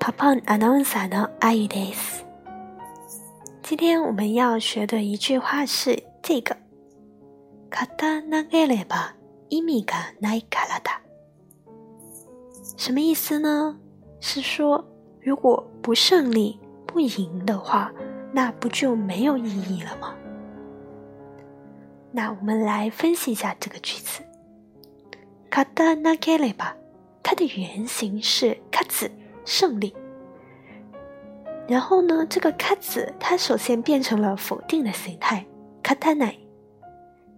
パパンアナウンサーのアイです。今天我们要学的一句话是这个：勝たなければ意味がないからだ。什么意思呢？是说如果不胜利、不赢的话，那不就没有意义了吗？那我们来分析一下这个句子。勝たなければ，它的原型是勝つ。 胜利。然后呢，这个卡子它首先变成了否定的形态，卡塔奈，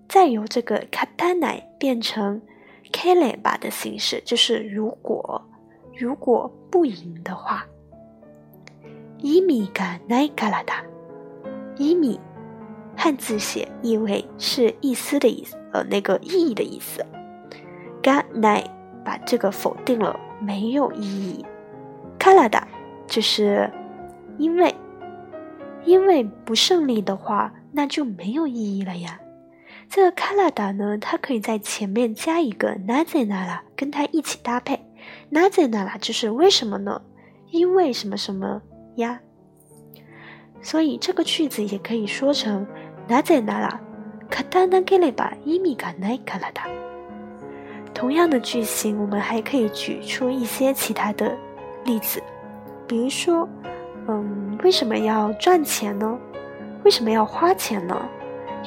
再由这个卡塔奈变成 KLEBA 的形式，就是如果如果不赢的话，伊米嘎奈嘎拉达，伊米汉字写意味是意思的意思，呃，那个意义的意思，嘎奈把这个否定了，没有意义。卡拉达，就是因为，因为不胜利的话，那就没有意义了呀。这个卡拉达呢，它可以在前面加一个なぜなら，跟它一起搭配。なぜなら就是为什么呢？因为什么什么呀？所以这个句子也可以说成なぜなら、勝たなければ意味がないからだ。同样的句型，我们还可以举出一些其他的。 例子，比如说，嗯，为什么要赚钱呢？为什么要花钱呢？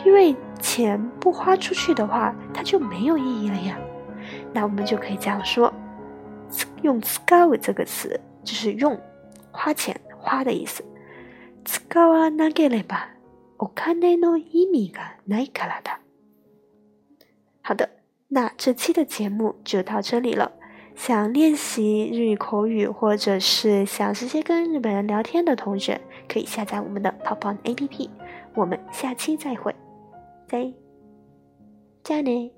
因为钱不花出去的话，它就没有意义了呀。那我们就可以这样说，用 “scow” 这个词，就是用花钱花的意思。scow 啊，那给了吧？お金の意味がないからだ。好的，那这期的节目就到这里了。 想练习日语口语，或者是想直接跟日本人聊天的同学，可以下载我们的 Pop On APP。我们下期再会，再见。